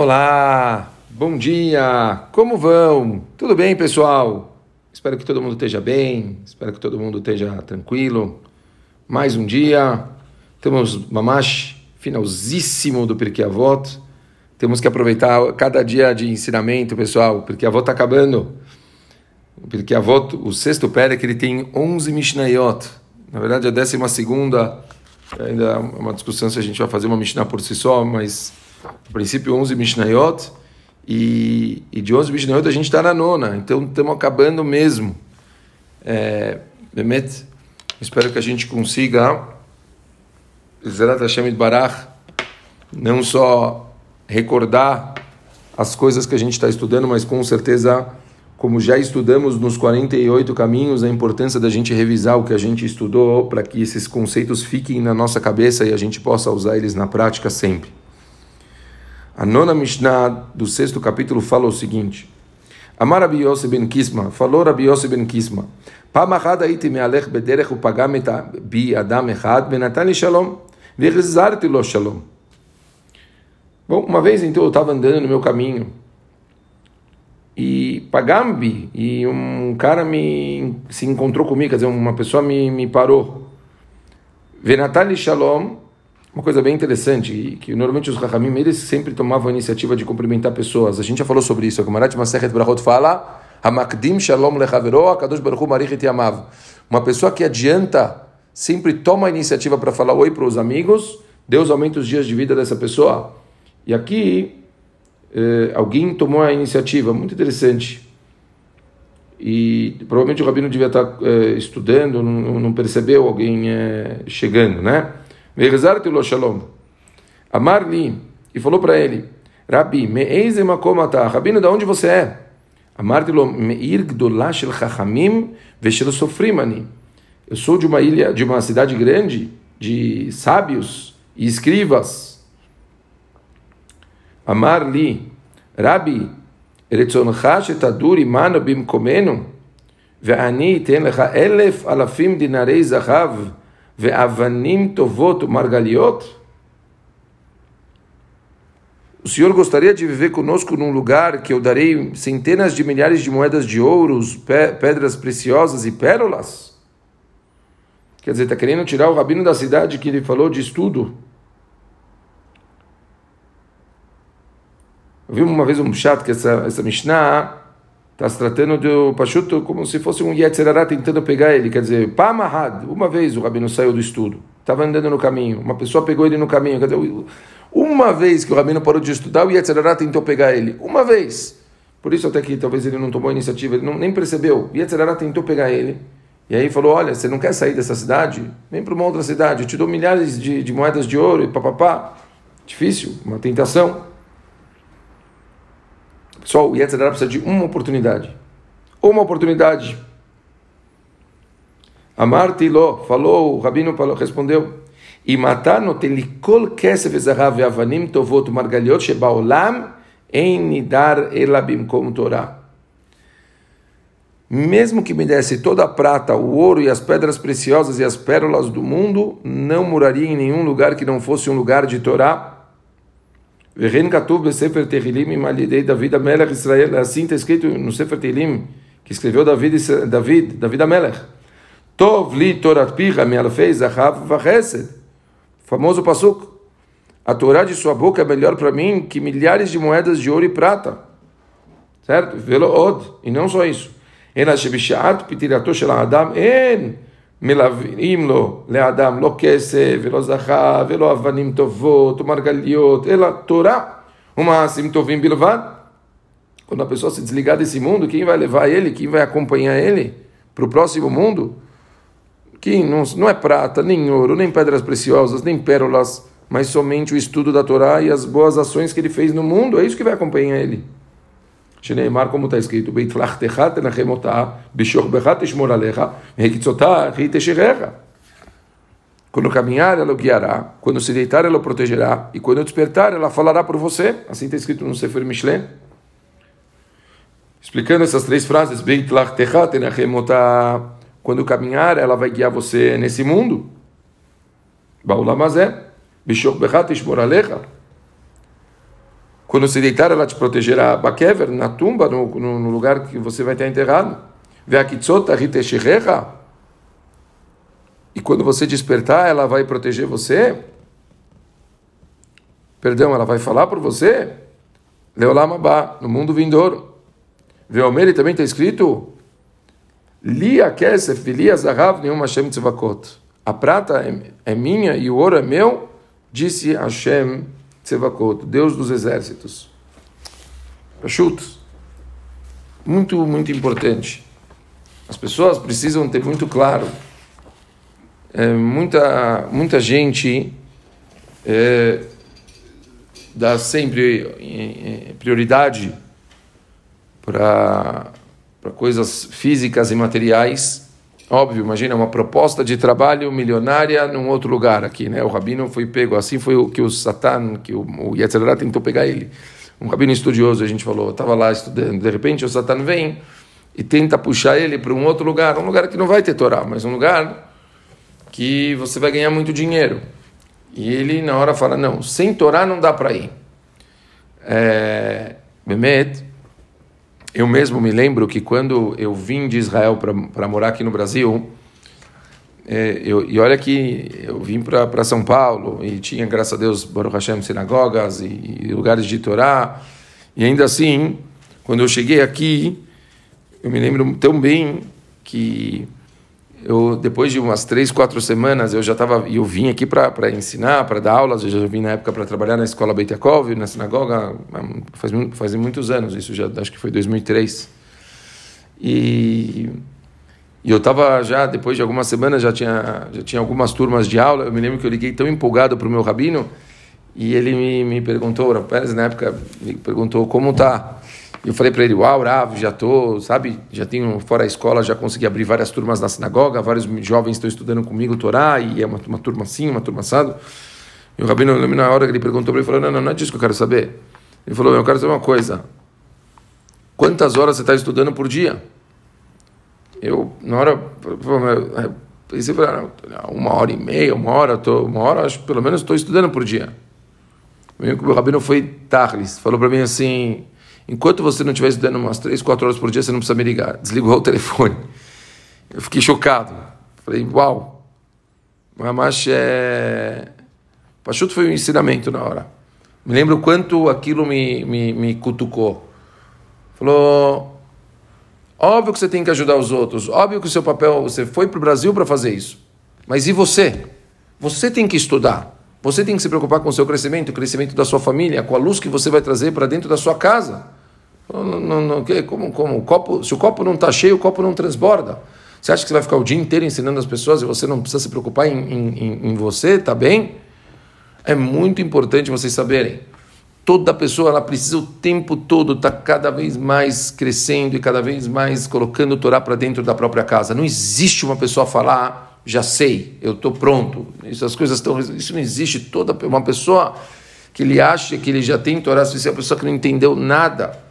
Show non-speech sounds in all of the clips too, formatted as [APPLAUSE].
Olá, bom dia, como vão? Tudo bem, pessoal? Espero que todo mundo esteja bem, espero que todo mundo esteja tranquilo. Mais um dia, temos mamash finalzíssimo do Pirkei Avot. Temos que aproveitar cada dia de ensinamento, pessoal, porque a avó está acabando. Porque a avó, o sexto pé é ele tem 11 Mishnayot. Na verdade, a décima segunda, ainda é uma discussão se a gente vai fazer uma Mishnah por si só, mas a princípio 11 Mishnayot. E, e de 11 Mishnayot a gente está na nona, então estamos acabando mesmo. É, Bemet, espero que a gente consiga, Zerat Hashem Barach, não só recordar as coisas que a gente está estudando, mas com certeza como já estudamos nos 48 caminhos, a importância da gente revisar o que a gente estudou para que esses conceitos fiquem na nossa cabeça e a gente possa usar eles na prática sempre. A nona Mishnah do sexto capítulo fala o seguinte: Amar Rabi Yosef ben Kisma, falou Rabi Yosef ben Kisma, פעם אחת הייתי מהלך בדרך ופגם בי אדם אחד ונתן לי שלום והחזרתי לו שלום. Bom, uma vez então eu estava andando no meu caminho e Pagambi, e um cara me se encontrou comigo, quer dizer, uma pessoa me, me parou. Venatali Shalom, uma coisa bem interessante, que normalmente os Rahamim, eles sempre tomavam a iniciativa de cumprimentar pessoas. A gente já falou sobre isso, a Kamarat Masechet Brachot fala, Hamakdim Shalom Lechavero, Akadosh Baruch Marichet Yamav. Uma pessoa que adianta, sempre toma a iniciativa para falar oi para os amigos, Deus aumenta os dias de vida dessa pessoa. E aqui, eh, alguém tomou a iniciativa, muito interessante. E provavelmente o rabino devia estar eh, estudando, não, não, percebeu alguém eh, chegando, né? lo shalom. Amar-lhe, e falou para ele, Rabi, me'eze makomata, rabino, de onde você é? Amar-lhe, me'ir gdolah shel chachamim veshel sofrimani. Eu sou de uma ilha, de uma cidade grande, de sábios e escrivas, אמר לי, רבי, רצונך שתדור עמנו במקומנו, ואני אתן לך אלף אלפים דינרי זהב Ve'avanim tovot margaliot. O Senhor gostaria de viver conosco num lugar que eu darei centenas de milhares de moedas de ouros, pedras preciosas e pérolas? Quer dizer, está querendo tirar o rabino da cidade que ele falou de estudo? Eu vi uma vez um chato que essa, essa Mishnah está se tratando do Pachuto como se fosse um Yetzerará tentando pegar ele. Quer dizer, Pamahad, uma vez o Rabino saiu do estudo, estava andando no caminho, uma pessoa pegou ele no caminho. Quer dizer, uma vez que o Rabino parou de estudar, o Yetzerará tentou pegar ele. Uma vez. Por isso até que talvez ele não tomou a iniciativa, ele não, nem percebeu. O Yetzerará tentou pegar ele. E aí falou, olha, você não quer sair dessa cidade? Vem para uma outra cidade, eu te dou milhares de, de moedas de ouro e papapá. Difícil, uma tentação. Pessoal, o Yetzirah precisa de uma oportunidade. Uma oportunidade. Amartilo, falou, o rabino falou, respondeu, e matano telikol kesef ezahav avanim tovot margaliot shebaolam em nidar elabim como Torah. Mesmo que me desse toda a prata, o ouro e as pedras preciosas e as pérolas do mundo, não moraria em nenhum lugar que não fosse um lugar de Torá Vechen Katuv Besefer Tehilim Imalidei David Amelech Israel. Assim está escrito no Sefer Tehilim, que escreveu David, David, David Amelech. Tov li Torat Picha Mealfei Zahav Vachesed. Famoso Pasuk. A Torá de sua boca é melhor para mim que milhares de moedas de ouro e prata. Certo? Velo od. E não só isso. Ela shebishat pitirato shel Adam en. מלווים לו לאדם לא כסף ולא זכר ולא אבנים טובות ומרגליות, אלא תורה ומעשים טובים בלבד. Quando a pessoa se desligar desse mundo, quem vai levar ele, quem vai acompanhar ele para o próximo mundo? Que não, não é prata, nem ouro, nem pedras preciosas, nem pérolas, mas somente o estudo da Torá e as boas ações que ele fez no mundo. É isso que vai acompanhar ele. שנאמר como está escrito, בהתלכתך תנחם אותה, בשוכבך תשמור עליך, והקיצותה היא תשררך. Quando caminhar, ela o guiará. Quando se deitar, ela o protegerá. E quando despertar, ela falará por você. Assim está escrito no Sefer Michelin. Explicando essas três frases. Quando caminhar, ela vai guiar você nesse mundo. Baulamazé. Bishok bechat ishmor alecha. quando se deitar, ela te protegerá. Bakever, na tumba, no, no, no lugar que você vai estar enterrado. Veakitzota riteshirecha. E quando você despertar, ela vai proteger você. Perdão, ela vai falar por você. Leolam Abba, no mundo vindouro. Veomeri também está escrito Lia Kesef, Lia Zahav, Neum Hashem Tzevakot. A prata é, é minha e o ouro é meu, disse Hashem Tzevakot, Deus dos exércitos. Pachutos. Muito, muito importante. As pessoas precisam ter muito claro. É, muita, muita gente é, dá sempre prioridade para coisas físicas e materiais. Óbvio, imagina uma proposta de trabalho milionária num outro lugar aqui, né? O rabino foi pego, assim foi o que o Satan, que o, o Yetzirah tentou pegar ele. Um rabino estudioso, a gente falou, estava lá estudando, de repente o Satan vem e tenta puxar ele para um outro lugar, um lugar que não vai ter Torá, mas um lugar que você vai ganhar muito dinheiro. E ele na hora fala, não, sem Torá não dá para ir. É, Mehmet, eu mesmo me lembro que quando eu vim de Israel para morar aqui no Brasil, é, eu, e olha que eu vim para São Paulo e tinha, graças a Deus, Baruch Hashem, sinagogas e, e lugares de Torá, e ainda assim, quando eu cheguei aqui, eu me lembro tão bem que eu depois de umas três, quatro semanas, eu já estava, eu vim aqui para ensinar, para dar aulas, eu já vim na época para trabalhar na escola Beit Yaakov, na sinagoga, faz, faz muitos anos, isso já acho que foi 2003. E, e eu estava já, depois de algumas semanas, já tinha, já tinha algumas turmas de aula, eu me lembro que eu liguei tão empolgado para o meu rabino, e ele me, me perguntou, Pérez na época, me perguntou como tá eu falei para ele, uau, Rav, já tô, sabe, já tenho, fora a escola, já consegui abrir várias turmas na sinagoga, vários jovens estão estudando comigo Torá, e é uma, uma turma assim, uma turma assado. E o Rabino, na hora que ele perguntou para ele, falou, não, não, não é disso que eu quero saber. Ele falou, eu quero saber uma coisa, quantas horas você está estudando por dia? Eu, na hora, pensei, uma hora e meia, uma hora, tô, uma hora, acho pelo menos estou estudando por dia. O Rabino foi Tarlis, falou para mim assim Enquanto você não estiver estudando umas 3, 4 horas por dia, você não precisa me ligar. Desligou o [LAUGHS] telefone. Eu fiquei chocado. Falei, uau. Mas é... Pachuto foi um ensinamento na hora. Me lembro o quanto aquilo me, me, me cutucou. Falou, óbvio que você tem que ajudar os outros. Óbvio que o seu papel, você foi para o Brasil para fazer isso. Mas e você? Você tem que estudar. Você tem que se preocupar com o seu crescimento, o crescimento da sua família, com a luz que você vai trazer para dentro da sua casa. Não, não, não, como, como? Copo, se o copo não está cheio, o copo não transborda. Você acha que você vai ficar o dia inteiro ensinando as pessoas e você não precisa se preocupar em, em, em você, tá bem? É muito importante vocês saberem. Toda pessoa ela precisa o tempo todo estar tá cada vez mais crescendo e cada vez mais colocando o Torá para dentro da própria casa. Não existe uma pessoa falar, já sei, eu estou pronto. Isso, as coisas estão. Isso não existe. Toda uma pessoa que ele acha que ele já tem Torá, se é uma pessoa que não entendeu nada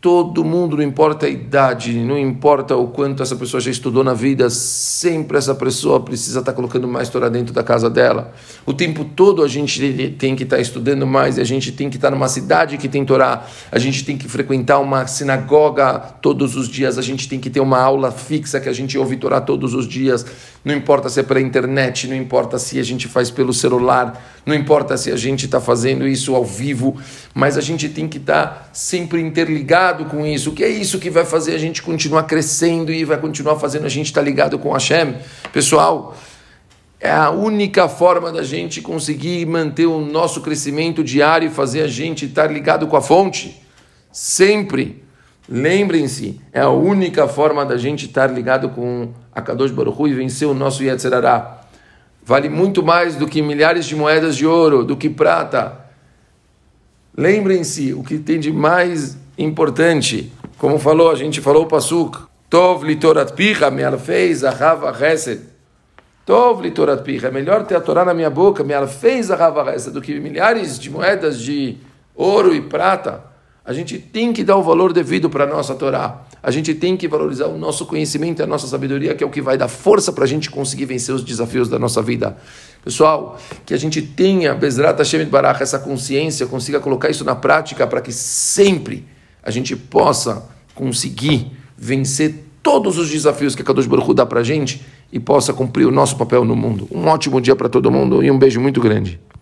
todo mundo, não importa a idade, não importa o quanto essa pessoa já estudou na vida, sempre essa pessoa precisa estar colocando mais Torá dentro da casa dela. O tempo todo a gente tem que estar estudando mais, a gente tem que estar numa cidade que tem Torá, a gente tem que frequentar uma sinagoga todos os dias, a gente tem que ter uma aula fixa que a gente ouve Torá todos os dias, não importa se é pela internet, não importa se a gente faz pelo celular, não importa se a gente está fazendo isso ao vivo, mas a gente tem que estar sempre interligado com isso? O que é isso que vai fazer a gente continuar crescendo e vai continuar fazendo a gente estar tá ligado com Hashem? Pessoal, é a única forma da gente conseguir manter o nosso crescimento diário e fazer a gente estar ligado com a fonte. Sempre. Lembrem-se, é a única forma da gente estar ligado com a Kadosh Baruch e vencer o nosso Yetzirará. Vale muito mais do que milhares de moedas de ouro, do que prata. Lembrem-se, o que tem de mais importante. Como falou, a gente falou o Pasuk. Tov litorat picha, me fez a rava chesed. Tov litorat picha. É melhor ter a Torá na minha boca, me fez a rava chesed, do que milhares de moedas de ouro e prata. A gente tem que dar o valor devido para a nossa Torá. A gente tem que valorizar o nosso conhecimento a nossa sabedoria, que é o que vai dar força para a gente conseguir vencer os desafios da nossa vida. Pessoal, que a gente tenha, Bezrat Hashem Barach, essa consciência, consiga colocar isso na prática para que sempre a gente possa conseguir vencer todos os desafios que a Kadosh Baruch dá para a gente e possa cumprir o nosso papel no mundo. Um ótimo dia para todo mundo e um beijo muito grande.